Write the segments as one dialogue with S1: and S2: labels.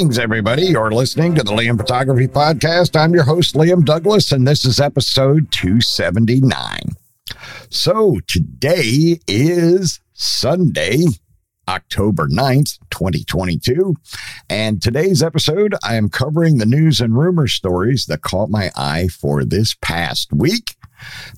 S1: Greetings, everybody. You're listening to the Liam Photography Podcast. I'm your host, Liam Douglas, and this is episode 279. So today is Sunday, October 9th, 2022. And today's episode, I am covering the news and rumor stories that caught my eye for this past week.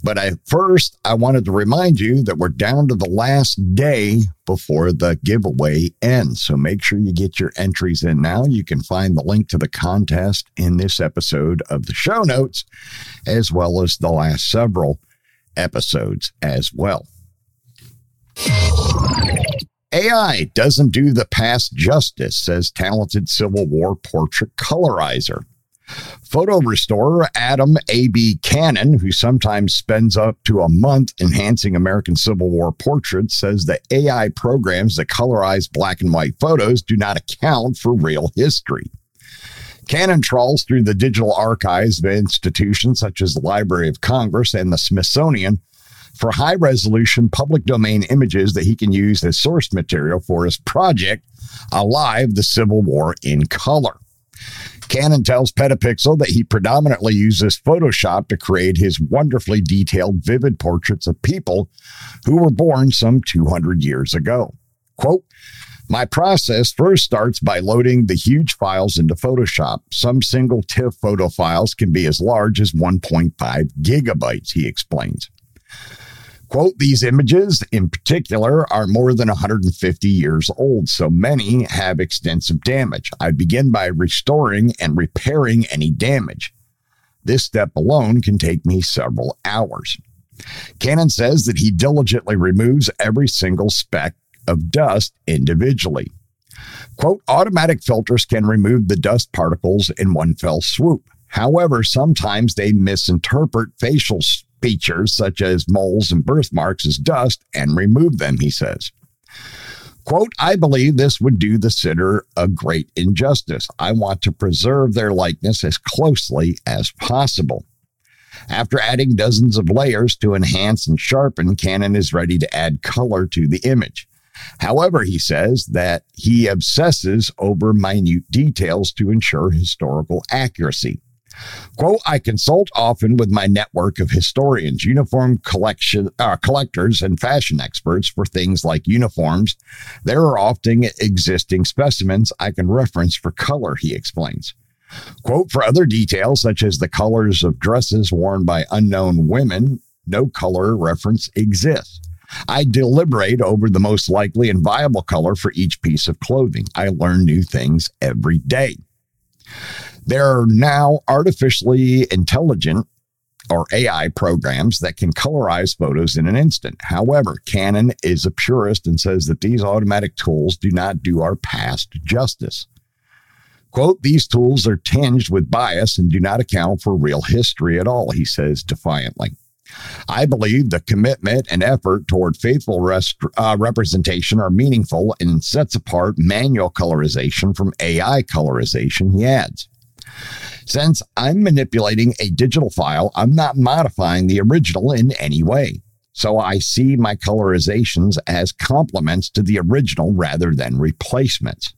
S1: But I first I wanted to remind you that we're down to the last day before the giveaway ends. So make sure you get your entries in now. You can find the link to the contest in this episode of the show notes, as well as the last several episodes as well. AI doesn't do the past justice, says talented Civil War portrait colorizer. Photo restorer Adam A.B. Cannon, who sometimes spends up to a month enhancing American Civil War portraits, says the AI programs that colorize black and white photos do not account for real history. Cannon trawls through the digital archives of institutions such as the Library of Congress and the Smithsonian for high resolution public domain images that he can use as source material for his project, Alive the Civil War in Color. Cannon tells Petapixel that he predominantly uses Photoshop to create his wonderfully detailed, vivid portraits of people who were born some 200 years ago. Quote, my process first starts by loading the huge files into Photoshop. Some single TIFF photo files can be as large as 1.5 gigabytes, he explains. Quote, these images in particular are more than 150 years old, so many have extensive damage. I begin by restoring and repairing any damage. This step alone can take me several hours. Cannon says that he diligently removes every single speck of dust individually. Quote, automatic filters can remove the dust particles in one fell swoop. However, sometimes they misinterpret facial features such as moles and birthmarks as dust and remove them, he says. Quote, I believe this would do the sitter a great injustice. I want to preserve their likeness as closely as possible. After adding dozens of layers to enhance and sharpen, Cannon is ready to add color to the image. However, he says that he obsesses over minute details to ensure historical accuracy. Quote, I consult often with my network of historians, uniform collection uh, collectors, and fashion experts for things like uniforms. There are often existing specimens I can reference for color, he explains. Quote, for other details, such as the colors of dresses worn by unknown women, no color reference exists. I deliberate over the most likely and viable color for each piece of clothing. I learn new things every day. There are now artificially intelligent or AI programs that can colorize photos in an instant. However, Cannon is a purist and says that these automatic tools do not do our past justice. Quote, these tools are tinged with bias and do not account for real history at all, he says defiantly. I believe the commitment and effort toward faithful rest, uh, representation are meaningful and sets apart manual colorization from AI colorization, he adds. Since I'm manipulating a digital file, I'm not modifying the original in any way. So I see my colorizations as complements to the original rather than replacements.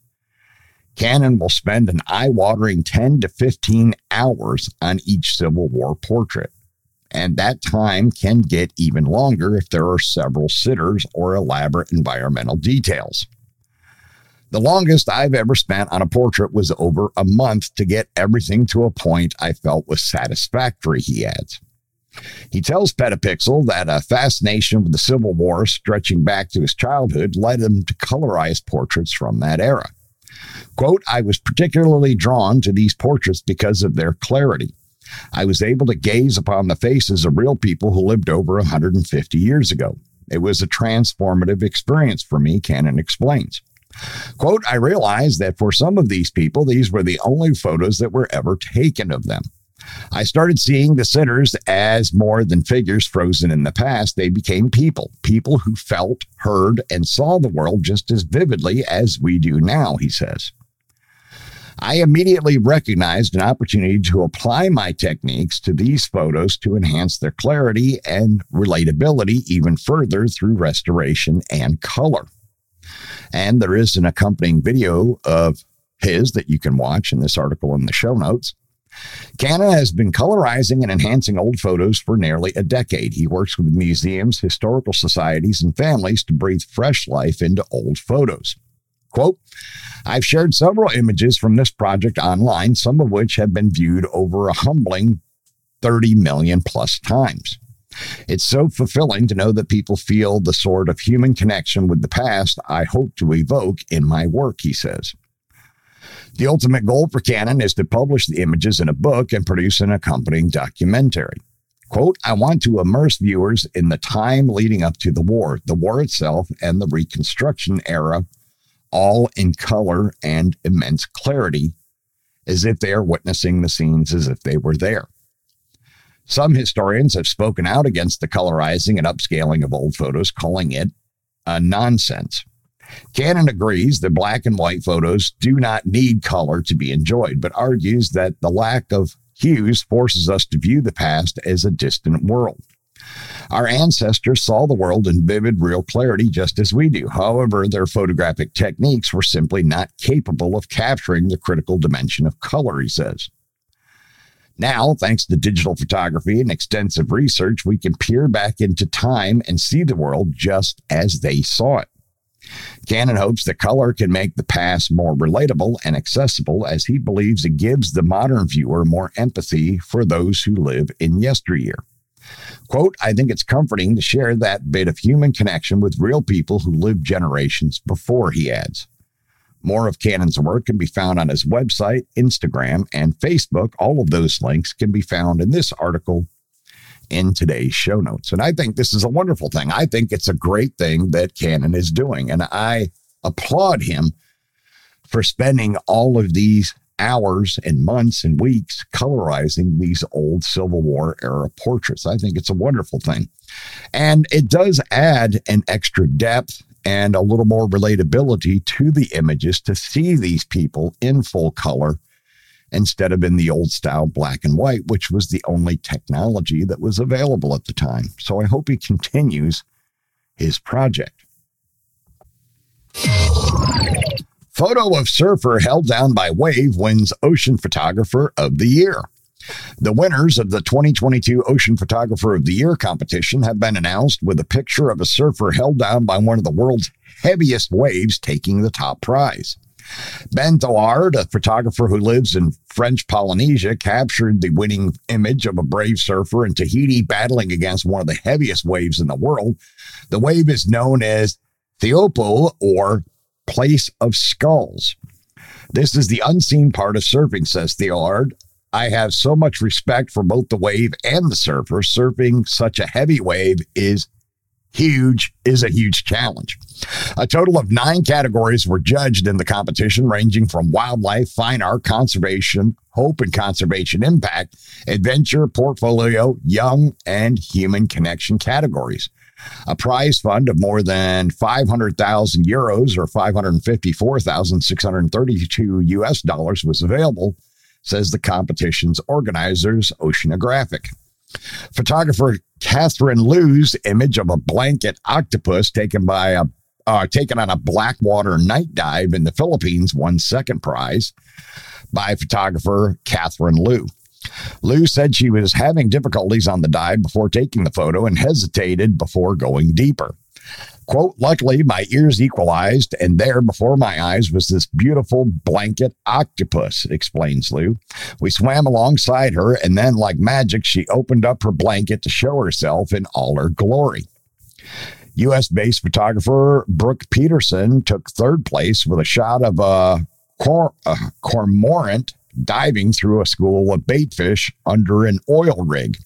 S1: Cannon will spend an eye watering 10 to 15 hours on each Civil War portrait. And that time can get even longer if there are several sitters or elaborate environmental details. The longest I've ever spent on a portrait was over a month to get everything to a point I felt was satisfactory, he adds. He tells Petapixel that a fascination with the Civil War stretching back to his childhood led him to colorize portraits from that era. Quote, I was particularly drawn to these portraits because of their clarity. I was able to gaze upon the faces of real people who lived over 150 years ago. It was a transformative experience for me, Cannon explains. Quote, I realized that for some of these people, these were the only photos that were ever taken of them. I started seeing the sinners as more than figures frozen in the past. They became people, people who felt, heard, and saw the world just as vividly as we do now, he says. I immediately recognized an opportunity to apply my techniques to these photos to enhance their clarity and relatability even further through restoration and color. And there is an accompanying video of his that you can watch in this article in the show notes. Cannon has been colorizing and enhancing old photos for nearly a decade. He works with museums, historical societies, and families to breathe fresh life into old photos. Quote, I've shared several images from this project online, some of which have been viewed over a humbling 30 million plus times. It's so fulfilling to know that people feel the sort of human connection with the past I hope to evoke in my work, he says. The ultimate goal for Cannon is to publish the images in a book and produce an accompanying documentary. Quote, I want to immerse viewers in the time leading up to the war, the war itself, and the Reconstruction era, all in color and immense clarity, as if they are witnessing the scenes as if they were there. Some historians have spoken out against the colorizing and upscaling of old photos, calling it a nonsense. Cannon agrees that black and white photos do not need color to be enjoyed, but argues that the lack of hues forces us to view the past as a distant world. Our ancestors saw the world in vivid, real clarity just as we do. However, their photographic techniques were simply not capable of capturing the critical dimension of color, he says. Now, thanks to digital photography and extensive research, we can peer back into time and see the world just as they saw it. Cannon hopes that color can make the past more relatable and accessible as he believes it gives the modern viewer more empathy for those who live in yesteryear. Quote, I think it's comforting to share that bit of human connection with real people who lived generations before, he adds. More of Cannon's work can be found on his website, Instagram, and Facebook. All of those links can be found in this article in today's show notes. And I think this is a wonderful thing. I think it's a great thing that Cannon is doing. And I applaud him for spending all of these hours and months and weeks colorizing these old Civil War era portraits. I think it's a wonderful thing. And it does add an extra depth and a little more relatability to the images to see these people in full color instead of in the old style black and white, which was the only technology that was available at the time. So I hope he continues his project. Photo of surfer held down by wave wins Ocean Photographer of the Year. The winners of the 2022 Ocean Photographer of the Year competition have been announced with a picture of a surfer held down by one of the world's heaviest waves taking the top prize. Ben Thouard, a photographer who lives in French Polynesia, captured the winning image of a brave surfer in Tahiti battling against one of the heaviest waves in the world. The wave is known as Teahupo'o or Place of Skulls. This is the unseen part of surfing, says Thouard. I have so much respect for both the wave and the surfer. Surfing such a heavy wave is huge is a huge challenge. A total of nine categories were judged in the competition, ranging from wildlife, fine art, conservation, hope and conservation impact, adventure, portfolio, young, and human connection categories. A prize fund of more than 500,000 euros or 554,632 US dollars was available, says the competition's organizers, Oceanographic. Photographer Catherine Liu's image of a blanket octopus taken by a uh, taken on a blackwater night dive in the Philippines won second prize by photographer Catherine Liu. Liu said she was having difficulties on the dive before taking the photo and hesitated before going deeper. Quote, luckily, my ears equalized, and there before my eyes was this beautiful blanket octopus, explains Liu. We swam alongside her, and then, like magic, she opened up her blanket to show herself in all her glory. U.S. based photographer Brooke Peterson took third place with a shot of a, cor- a cormorant diving through a school of baitfish under an oil rig.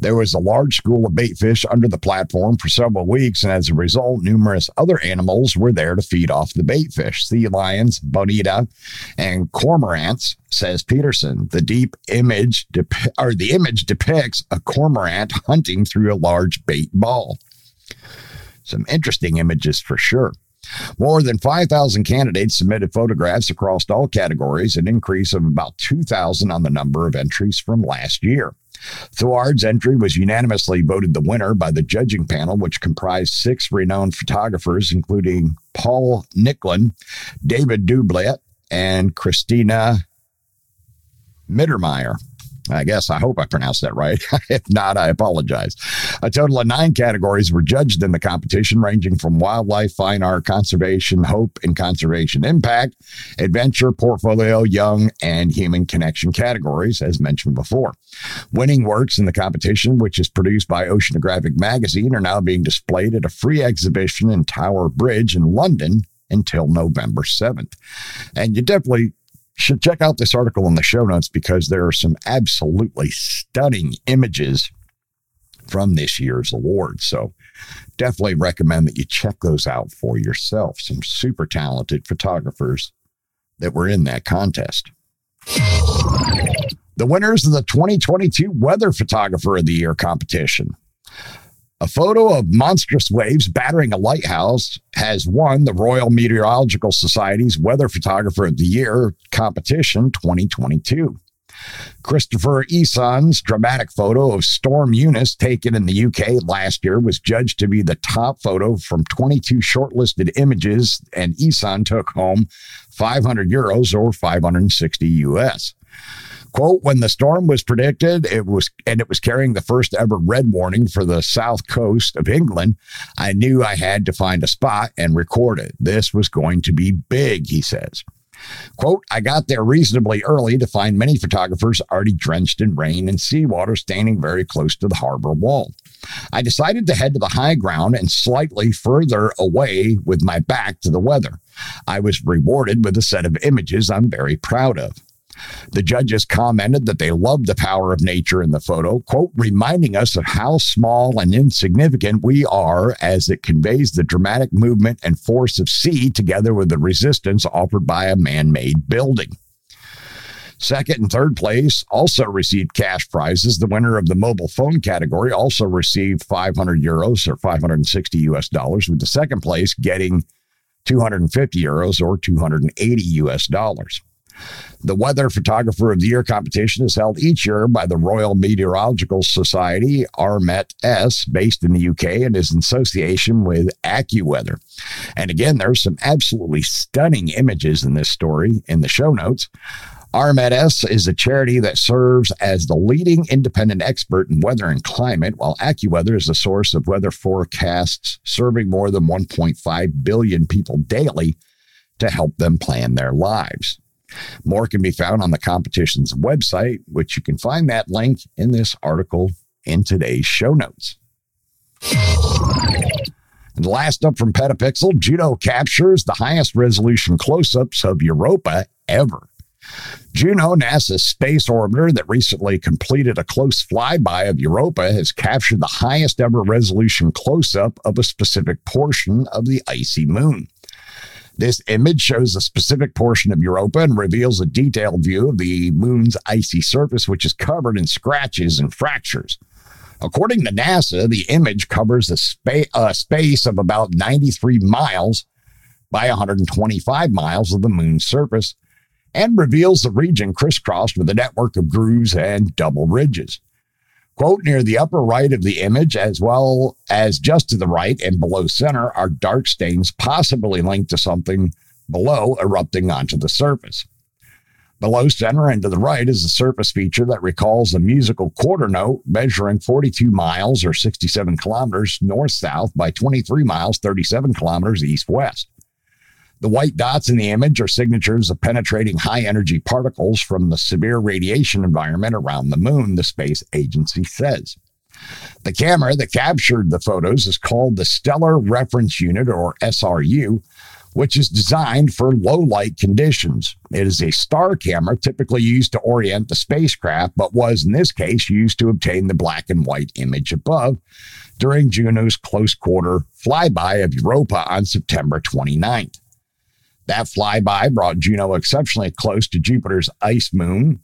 S1: There was a large school of bait fish under the platform for several weeks, and as a result, numerous other animals were there to feed off the bait fish sea lions, bonita, and cormorants, says Peterson. The deep image, dep- or the image depicts a cormorant hunting through a large bait ball. Some interesting images for sure. More than 5,000 candidates submitted photographs across all categories, an increase of about 2,000 on the number of entries from last year. Thouard's entry was unanimously voted the winner by the judging panel, which comprised six renowned photographers, including Paul Nicklen, David Doubilet, and Cristina Mittermeier. I guess I hope I pronounced that right. if not, I apologize. A total of nine categories were judged in the competition, ranging from wildlife, fine art, conservation, hope and conservation impact, adventure, portfolio, young, and human connection categories, as mentioned before. Winning works in the competition, which is produced by Oceanographic Magazine, are now being displayed at a free exhibition in Tower Bridge in London until November 7th. And you definitely should check out this article in the show notes because there are some absolutely stunning images from this year's award. So definitely recommend that you check those out for yourself. Some super talented photographers that were in that contest. The winners of the 2022 Weather Photographer of the Year competition. A photo of monstrous waves battering a lighthouse has won the Royal Meteorological Society's Weather Photographer of the Year competition 2022. Christopher Eson's dramatic photo of Storm Eunice taken in the UK last year was judged to be the top photo from 22 shortlisted images, and Eson took home 500 euros or 560 US. Quote, when the storm was predicted, it was and it was carrying the first ever red warning for the south coast of England, I knew I had to find a spot and record it. This was going to be big, he says. Quote, I got there reasonably early to find many photographers already drenched in rain and seawater standing very close to the harbor wall. I decided to head to the high ground and slightly further away with my back to the weather. I was rewarded with a set of images I'm very proud of. The judges commented that they loved the power of nature in the photo, quote, reminding us of how small and insignificant we are as it conveys the dramatic movement and force of sea together with the resistance offered by a man made building. Second and third place also received cash prizes. The winner of the mobile phone category also received 500 euros or 560 US dollars, with the second place getting 250 euros or 280 US dollars. The Weather Photographer of the Year competition is held each year by the Royal Meteorological Society, RMetS, based in the UK, and is in association with AccuWeather. And again, there's some absolutely stunning images in this story in the show notes. RMetS is a charity that serves as the leading independent expert in weather and climate, while AccuWeather is a source of weather forecasts serving more than 1.5 billion people daily to help them plan their lives. More can be found on the competition's website, which you can find that link in this article in today's show notes. And last up from Petapixel, Juno captures the highest resolution close ups of Europa ever. Juno, NASA's space orbiter that recently completed a close flyby of Europa, has captured the highest ever resolution close up of a specific portion of the icy moon. This image shows a specific portion of Europa and reveals a detailed view of the moon's icy surface, which is covered in scratches and fractures. According to NASA, the image covers a, spa- a space of about 93 miles by 125 miles of the moon's surface and reveals the region crisscrossed with a network of grooves and double ridges. Quote, near the upper right of the image, as well as just to the right and below center, are dark stains possibly linked to something below erupting onto the surface. Below center and to the right is a surface feature that recalls a musical quarter note measuring 42 miles or 67 kilometers north south by 23 miles, 37 kilometers east west. The white dots in the image are signatures of penetrating high energy particles from the severe radiation environment around the moon, the space agency says. The camera that captured the photos is called the Stellar Reference Unit, or SRU, which is designed for low light conditions. It is a star camera typically used to orient the spacecraft, but was in this case used to obtain the black and white image above during Juno's close quarter flyby of Europa on September 29th. That flyby brought Juno exceptionally close to Jupiter's ice moon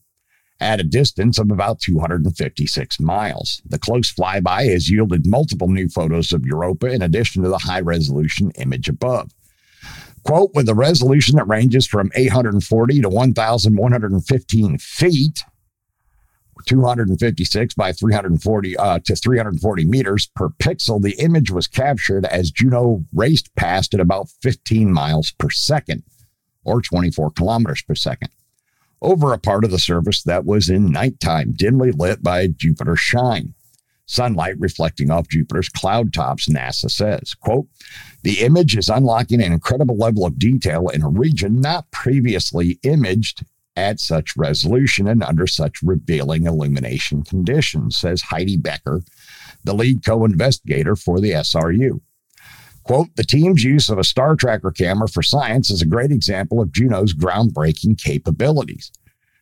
S1: at a distance of about 256 miles. The close flyby has yielded multiple new photos of Europa in addition to the high resolution image above. Quote, with a resolution that ranges from 840 to 1,115 feet, 256 by 340 uh, to 340 meters per pixel, the image was captured as Juno raced past at about 15 miles per second, or 24 kilometers per second, over a part of the surface that was in nighttime, dimly lit by Jupiter's shine sunlight reflecting off Jupiter's cloud tops, NASA says. Quote, the image is unlocking an incredible level of detail in a region not previously imaged at such resolution and under such revealing illumination conditions, says Heidi Becker, the lead co investigator for the SRU. Quote, the team's use of a star tracker camera for science is a great example of Juno's groundbreaking capabilities.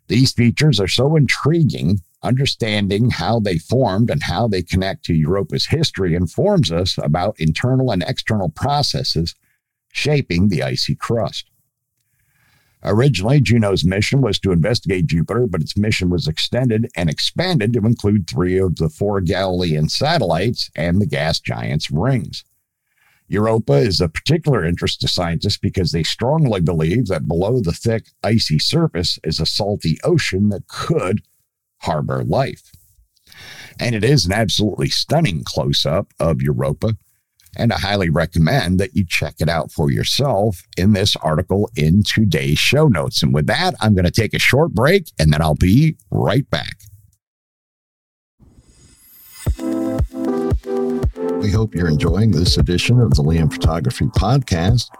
S1: These features are so intriguing understanding how they formed and how they connect to Europa's history informs us about internal and external processes shaping the icy crust. Originally, Juno's mission was to investigate Jupiter, but its mission was extended and expanded to include three of the four Galilean satellites and the gas giant's rings. Europa is of particular interest to scientists because they strongly believe that below the thick, icy surface is a salty ocean that could harbor life. And it is an absolutely stunning close up of Europa. And I highly recommend that you check it out for yourself in this article in today's show notes. And with that, I'm going to take a short break and then I'll be right back. We hope you're enjoying this edition of the Liam Photography Podcast.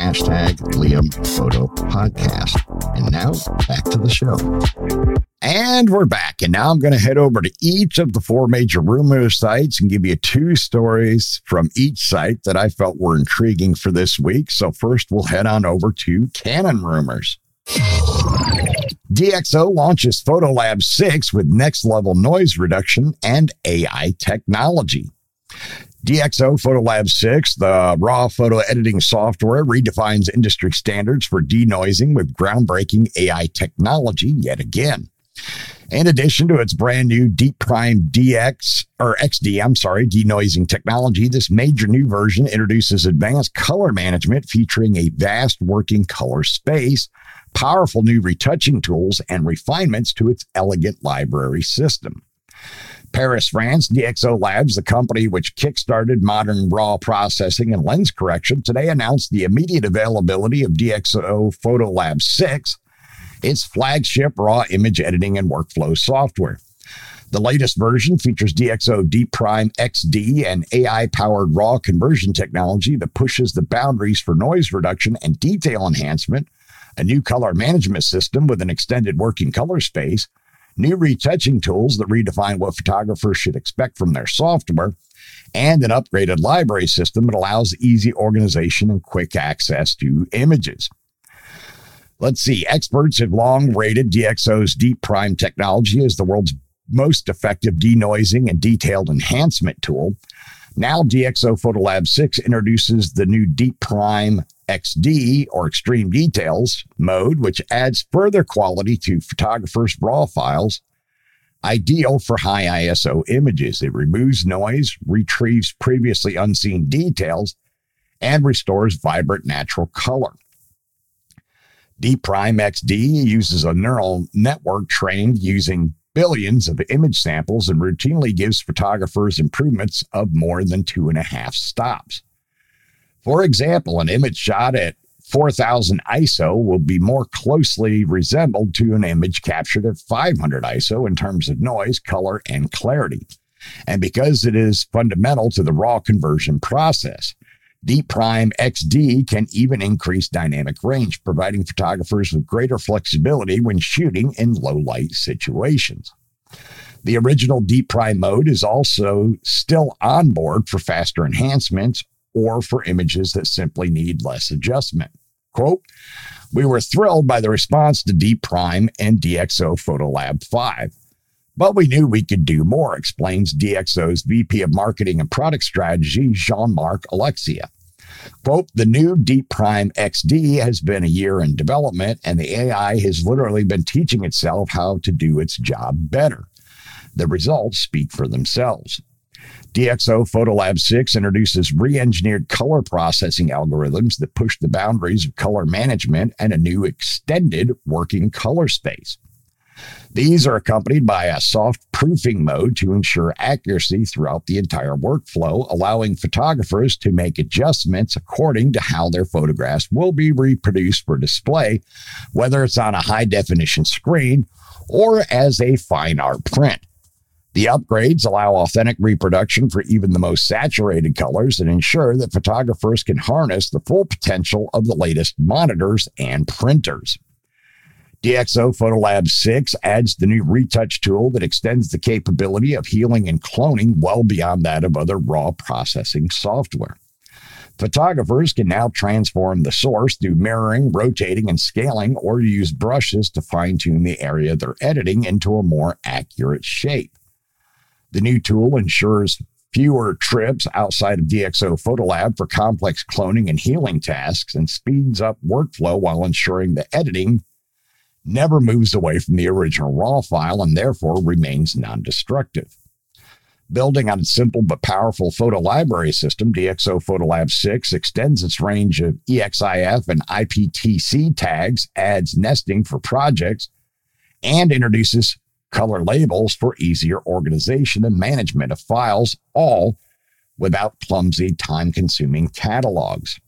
S1: hashtag liamphoto And now back to the show. And we're back. And now I'm going to head over to each of the four major rumor sites and give you two stories from each site that I felt were intriguing for this week. So, first, we'll head on over to Canon rumors. DxO launches Photolab 6 with next level noise reduction and AI technology. DxO Photolab 6, the raw photo editing software, redefines industry standards for denoising with groundbreaking AI technology yet again. In addition to its brand new Deep Prime DX or XD, I'm sorry, denoising technology, this major new version introduces advanced color management featuring a vast working color space, powerful new retouching tools, and refinements to its elegant library system. Paris, France, DxO Labs, the company which kickstarted modern raw processing and lens correction, today announced the immediate availability of DxO Photolab 6 its flagship raw image editing and workflow software. The latest version features DxO Deep Prime XD and AI powered RAW conversion technology that pushes the boundaries for noise reduction and detail enhancement, a new color management system with an extended working color space, new retouching tools that redefine what photographers should expect from their software, and an upgraded library system that allows easy organization and quick access to images. Let's see. Experts have long rated DxO's Deep Prime technology as the world's most effective denoising and detailed enhancement tool. Now, DxO Photolab 6 introduces the new Deep Prime XD or Extreme Details mode, which adds further quality to photographers' raw files, ideal for high ISO images. It removes noise, retrieves previously unseen details, and restores vibrant natural color. Deep Prime XD uses a neural network trained using billions of image samples and routinely gives photographers improvements of more than two and a half stops. For example, an image shot at 4000 ISO will be more closely resembled to an image captured at 500 ISO in terms of noise, color, and clarity. And because it is fundamental to the raw conversion process, Deep Prime XD can even increase dynamic range, providing photographers with greater flexibility when shooting in low light situations. The original Deep Prime mode is also still on board for faster enhancements or for images that simply need less adjustment. Quote, we were thrilled by the response to Deep Prime and DxO Photolab 5. But we knew we could do more, explains DxO's VP of Marketing and Product Strategy, Jean Marc Alexia. Quote, the new Deep Prime XD has been a year in development, and the AI has literally been teaching itself how to do its job better. The results speak for themselves. DxO Photolab 6 introduces re engineered color processing algorithms that push the boundaries of color management and a new extended working color space. These are accompanied by a soft proofing mode to ensure accuracy throughout the entire workflow, allowing photographers to make adjustments according to how their photographs will be reproduced for display, whether it's on a high definition screen or as a fine art print. The upgrades allow authentic reproduction for even the most saturated colors and ensure that photographers can harness the full potential of the latest monitors and printers. DxO Photolab 6 adds the new retouch tool that extends the capability of healing and cloning well beyond that of other raw processing software. Photographers can now transform the source through mirroring, rotating, and scaling, or use brushes to fine tune the area they're editing into a more accurate shape. The new tool ensures fewer trips outside of DxO Photolab for complex cloning and healing tasks and speeds up workflow while ensuring the editing never moves away from the original raw file and therefore remains non destructive. Building on its simple but powerful photo library system, DxO Photolab 6 extends its range of EXIF and IPTC tags, adds nesting for projects, and introduces color labels for easier organization and management of files, all without clumsy, time consuming catalogs.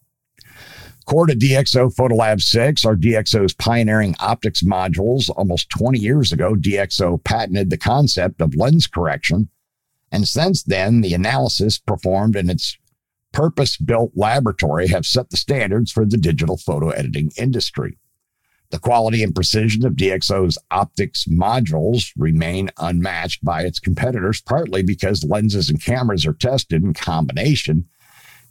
S1: Core to DxO Photolab 6 are DxO's pioneering optics modules. Almost 20 years ago, DxO patented the concept of lens correction. And since then, the analysis performed in its purpose built laboratory have set the standards for the digital photo editing industry. The quality and precision of DxO's optics modules remain unmatched by its competitors, partly because lenses and cameras are tested in combination,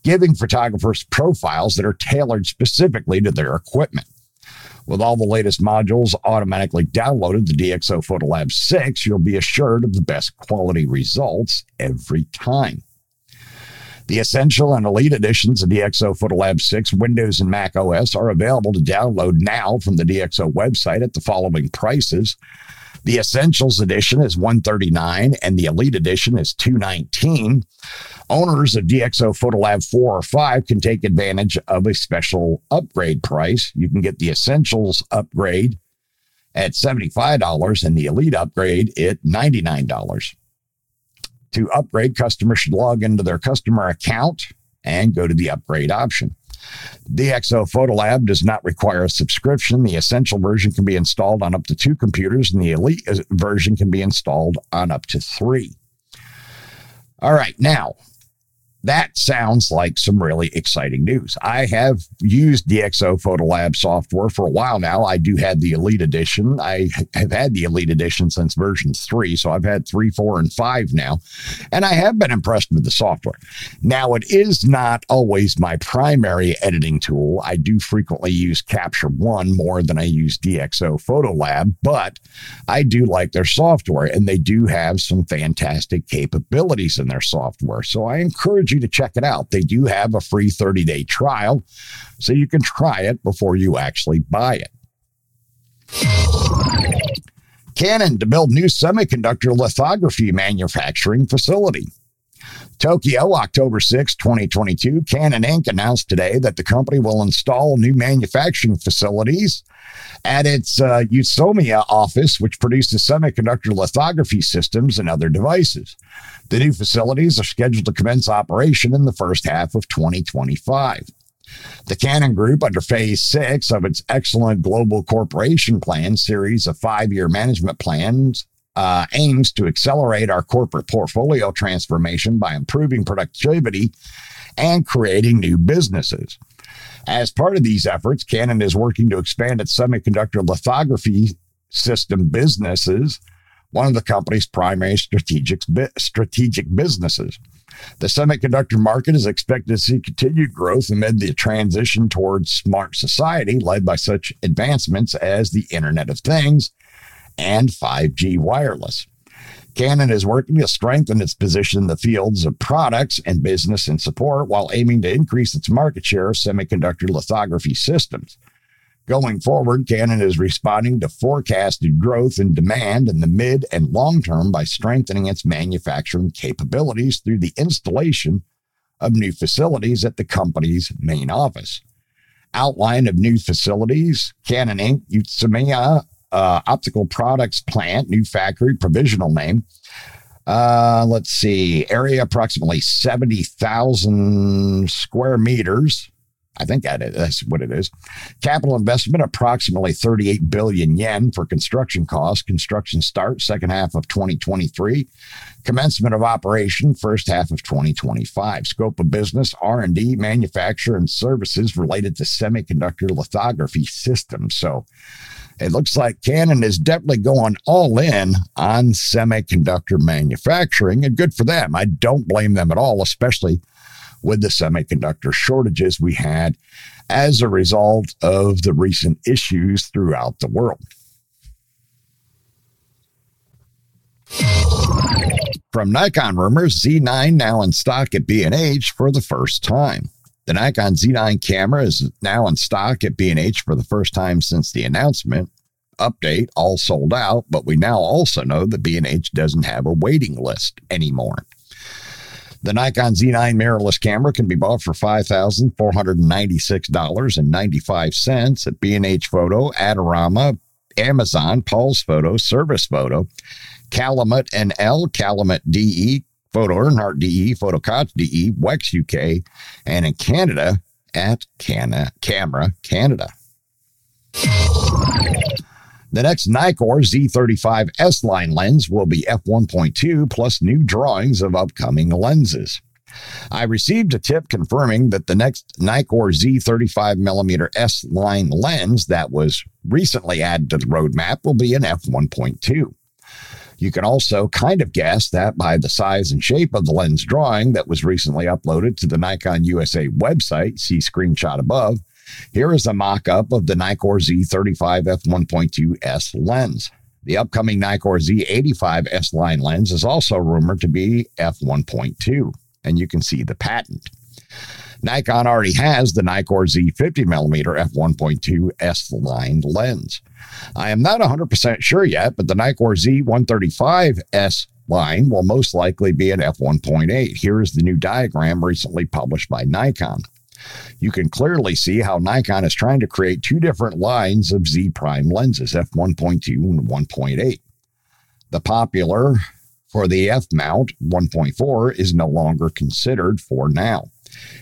S1: giving photographers profiles that are tailored specifically to their equipment. With all the latest modules automatically downloaded to DxO Photolab 6, you'll be assured of the best quality results every time. The Essential and Elite editions of DxO Photolab 6 Windows and Mac OS are available to download now from the DxO website at the following prices. The Essentials edition is 139 and the Elite edition is 219. Owners of DxO Photolab 4 or 5 can take advantage of a special upgrade price. You can get the Essentials upgrade at $75 and the Elite upgrade at $99. To upgrade, customers should log into their customer account and go to the upgrade option. DxO Photolab does not require a subscription. The essential version can be installed on up to two computers, and the elite version can be installed on up to three. All right, now that sounds like some really exciting news. I have used DxO Photolab software for a while now. I do have the Elite Edition. I have had the Elite Edition since version three, so I've had three, four, and five now, and I have been impressed with the software. Now, it is not always my primary editing tool. I do frequently use Capture One more than I use DxO Photolab, but I do like their software, and they do have some fantastic capabilities in their software. So I encourage you to check it out. They do have a free 30 day trial, so you can try it before you actually buy it. Canon to build new semiconductor lithography manufacturing facility. Tokyo, October 6, 2022, Canon Inc. announced today that the company will install new manufacturing facilities at its uh, office, which produces semiconductor lithography systems and other devices. The new facilities are scheduled to commence operation in the first half of 2025. The Canon Group, under phase six of its excellent global corporation plan series of five year management plans, uh, aims to accelerate our corporate portfolio transformation by improving productivity and creating new businesses. As part of these efforts, Canon is working to expand its semiconductor lithography system businesses, one of the company's primary strategic, strategic businesses. The semiconductor market is expected to see continued growth amid the transition towards smart society led by such advancements as the Internet of Things and 5G wireless. Canon is working to strengthen its position in the fields of products and business and support while aiming to increase its market share of semiconductor lithography systems. Going forward, Canon is responding to forecasted growth in demand in the mid and long term by strengthening its manufacturing capabilities through the installation of new facilities at the company's main office. Outline of new facilities Canon Inc., Utsunomiya uh, Optical Products Plant, new factory, provisional name. Uh, let's see, area approximately 70,000 square meters. I think that is, that's what it is. Capital investment approximately 38 billion yen for construction costs. Construction start second half of 2023. Commencement of operation first half of 2025. Scope of business R&D, manufacture and services related to semiconductor lithography systems. So it looks like Canon is definitely going all in on semiconductor manufacturing, and good for them. I don't blame them at all, especially with the semiconductor shortages we had as a result of the recent issues throughout the world. From Nikon rumors, Z9 now in stock at B&H for the first time. The Nikon Z9 camera is now in stock at B&H for the first time since the announcement. Update, all sold out, but we now also know that B&H doesn't have a waiting list anymore. The Nikon Z9 mirrorless camera can be bought for $5,496.95 at B&H Photo, Adorama, Amazon, Paul's Photo, Service Photo, Calumet NL, Calumet DE, Foto Erhardt DE, Foto Koch DE, Wex UK, and in Canada at Cana- Camera Canada. The next Nikkor Z35 S line lens will be f1.2 plus new drawings of upcoming lenses. I received a tip confirming that the next Nikkor Z35mm S line lens that was recently added to the roadmap will be an f1.2. You can also kind of guess that by the size and shape of the lens drawing that was recently uploaded to the Nikon USA website, see screenshot above, here is a mock up of the Nikkor Z35 f1.2S lens. The upcoming Nikkor Z85 S line lens is also rumored to be f1.2, and you can see the patent. Nikon already has the Nikkor Z50mm f1.2 S line lens. I am not 100% sure yet, but the Nikkor Z135 S line will most likely be an f1.8. Here is the new diagram recently published by Nikon you can clearly see how Nikon is trying to create two different lines of Z prime lenses, f1.2 and 1.8. The popular for the F mount 1.4 is no longer considered for now.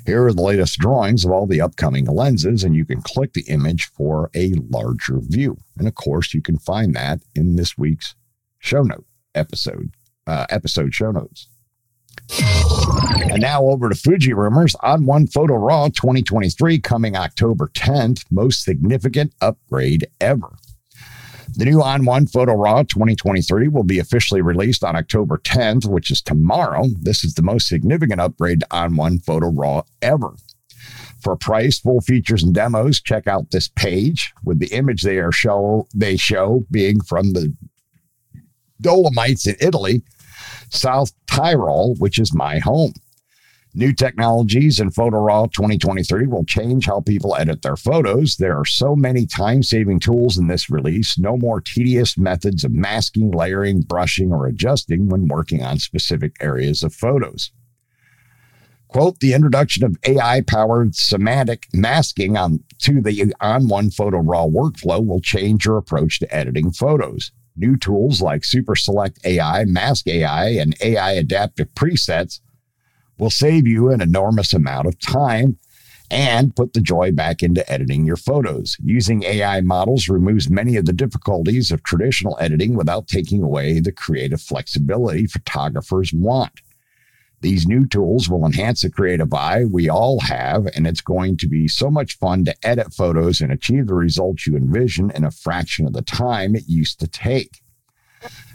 S1: Here are the latest drawings of all the upcoming lenses, and you can click the image for a larger view. And of course, you can find that in this week's show note episode, uh, episode show notes. And now over to Fuji rumors ON1 Photo Raw 2023 coming October 10th, most significant upgrade ever. The new ON1 Photo Raw 2023 will be officially released on October 10th, which is tomorrow. This is the most significant upgrade to ON1 Photo Raw ever. For price, full features, and demos, check out this page with the image they are show they show being from the Dolomites in Italy South Tyrol, which is my home. New technologies in PhotoRAW 2023 will change how people edit their photos. There are so many time saving tools in this release, no more tedious methods of masking, layering, brushing, or adjusting when working on specific areas of photos. Quote, the introduction of AI powered semantic masking on to the ON1 Photo Raw workflow will change your approach to editing photos. New tools like Super Select AI, Mask AI, and AI adaptive presets will save you an enormous amount of time and put the joy back into editing your photos. Using AI models removes many of the difficulties of traditional editing without taking away the creative flexibility photographers want. These new tools will enhance the creative eye we all have, and it's going to be so much fun to edit photos and achieve the results you envision in a fraction of the time it used to take.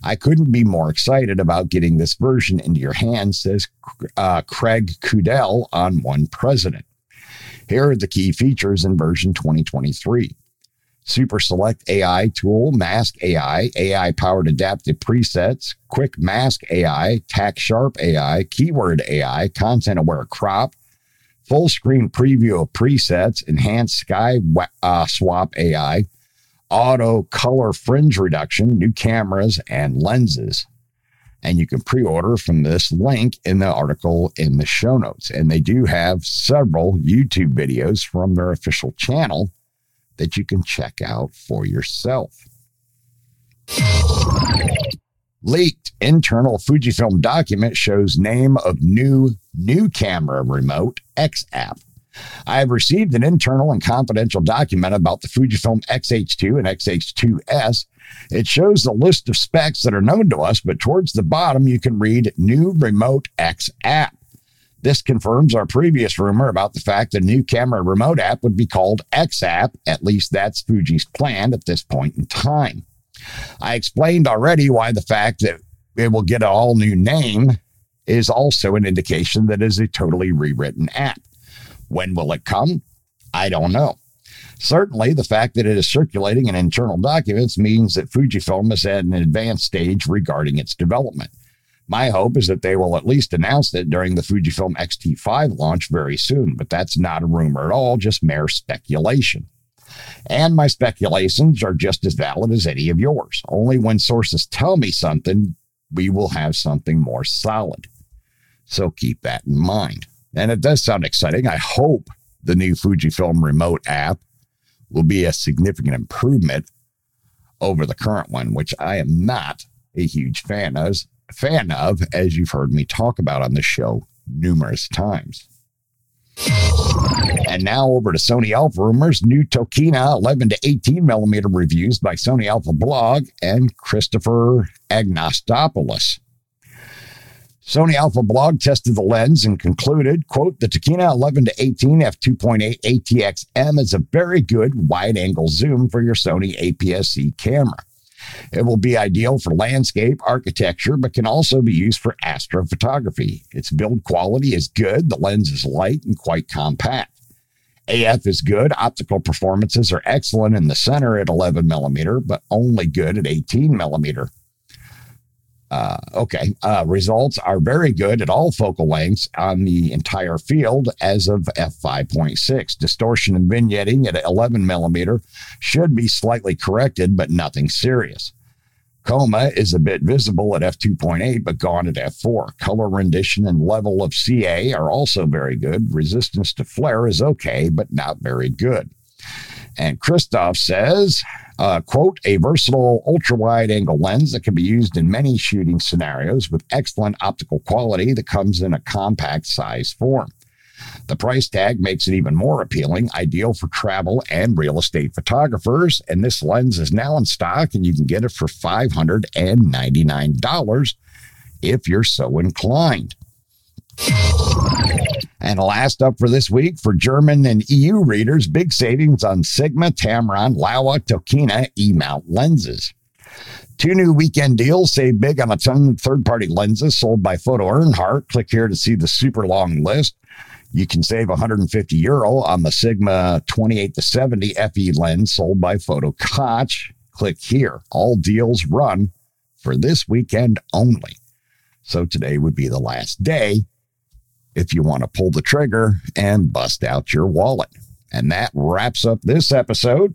S1: I couldn't be more excited about getting this version into your hands, says uh, Craig Keudell on One President. Here are the key features in version 2023. Super Select AI tool, Mask AI, AI powered adaptive presets, Quick Mask AI, Tack Sharp AI, Keyword AI, Content Aware Crop, Full Screen Preview of Presets, Enhanced Sky uh, Swap AI, Auto Color Fringe Reduction, new cameras, and lenses. And you can pre order from this link in the article in the show notes. And they do have several YouTube videos from their official channel that you can check out for yourself. Leaked internal Fujifilm document shows name of new new camera remote X app. I have received an internal and confidential document about the Fujifilm X-H2 and X-H2S. It shows the list of specs that are known to us, but towards the bottom you can read new remote X app. This confirms our previous rumor about the fact the new camera remote app would be called X App. At least that's Fuji's plan at this point in time. I explained already why the fact that it will get an all new name is also an indication that it is a totally rewritten app. When will it come? I don't know. Certainly, the fact that it is circulating in internal documents means that Fujifilm is at an advanced stage regarding its development. My hope is that they will at least announce it during the Fujifilm X-T5 launch very soon, but that's not a rumor at all, just mere speculation. And my speculations are just as valid as any of yours. Only when sources tell me something, we will have something more solid. So keep that in mind. And it does sound exciting. I hope the new Fujifilm remote app will be a significant improvement over the current one, which I am not a huge fan of, fan of, as you've heard me talk about on the show numerous times. And now over to Sony Alpha rumors, new Tokina 11 to 18 millimeter reviews by Sony Alpha blog and Christopher Agnostopoulos. Sony Alpha blog tested the lens and concluded, quote, the Tokina 11 to 18 f2.8 ATX-M is a very good wide angle zoom for your Sony APS-C camera. It will be ideal for landscape architecture, but can also be used for astrophotography. Its build quality is good, the lens is light and quite compact. AF is good. Optical performances are excellent in the center at 11 millimeter, but only good at 18 millimeter. Uh, okay, uh, results are very good at all focal lengths on the entire field as of f5.6. Distortion and vignetting at 11 millimeter should be slightly corrected, but nothing serious. Coma is a bit visible at f2.8, but gone at f4. Color rendition and level of CA are also very good. Resistance to flare is okay, but not very good. And Christoph says, uh, quote, a versatile ultra wide angle lens that can be used in many shooting scenarios with excellent optical quality that comes in a compact size form. The price tag makes it even more appealing, ideal for travel and real estate photographers. And this lens is now in stock and you can get it for $599 if you're so inclined. And last up for this week for German and EU readers, big savings on Sigma, Tamron, Laowa, Tokina E-mount lenses. Two new weekend deals save big on a ton of third party lenses sold by Foto Erhardt. Click here to see the super long list. You can save 150 euro on the Sigma 28 to 70 FE lens sold by Foto Koch. Click here. All deals run for this weekend only. So today would be the last day if you want to pull the trigger and bust out your wallet. And that wraps up this episode.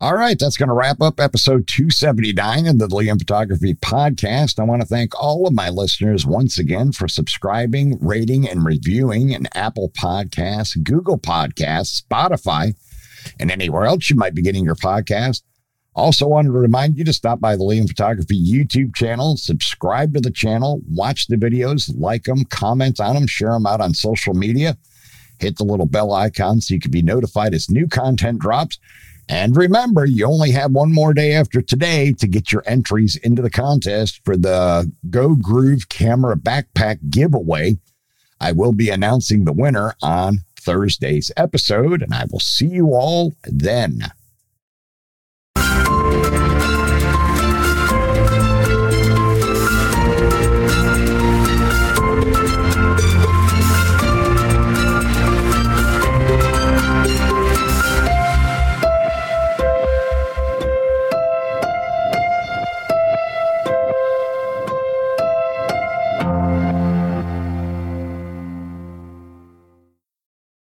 S1: All right, that's going to wrap up episode 279 of the Liam Photography Podcast. I want to thank all of my listeners once again for subscribing, rating, and reviewing in Apple Podcasts, Google Podcasts, Spotify, and anywhere else you might be getting your podcast. Also, wanted to remind you to stop by the Liam Photography YouTube channel, subscribe to the channel, watch the videos, like them, comment on them, share them out on social media, hit the little bell icon so you can be notified as new content drops. And remember, you only have one more day after today to get your entries into the contest for the Go Groove Camera Backpack giveaway. I will be announcing the winner on Thursday's episode, and I will see you all then.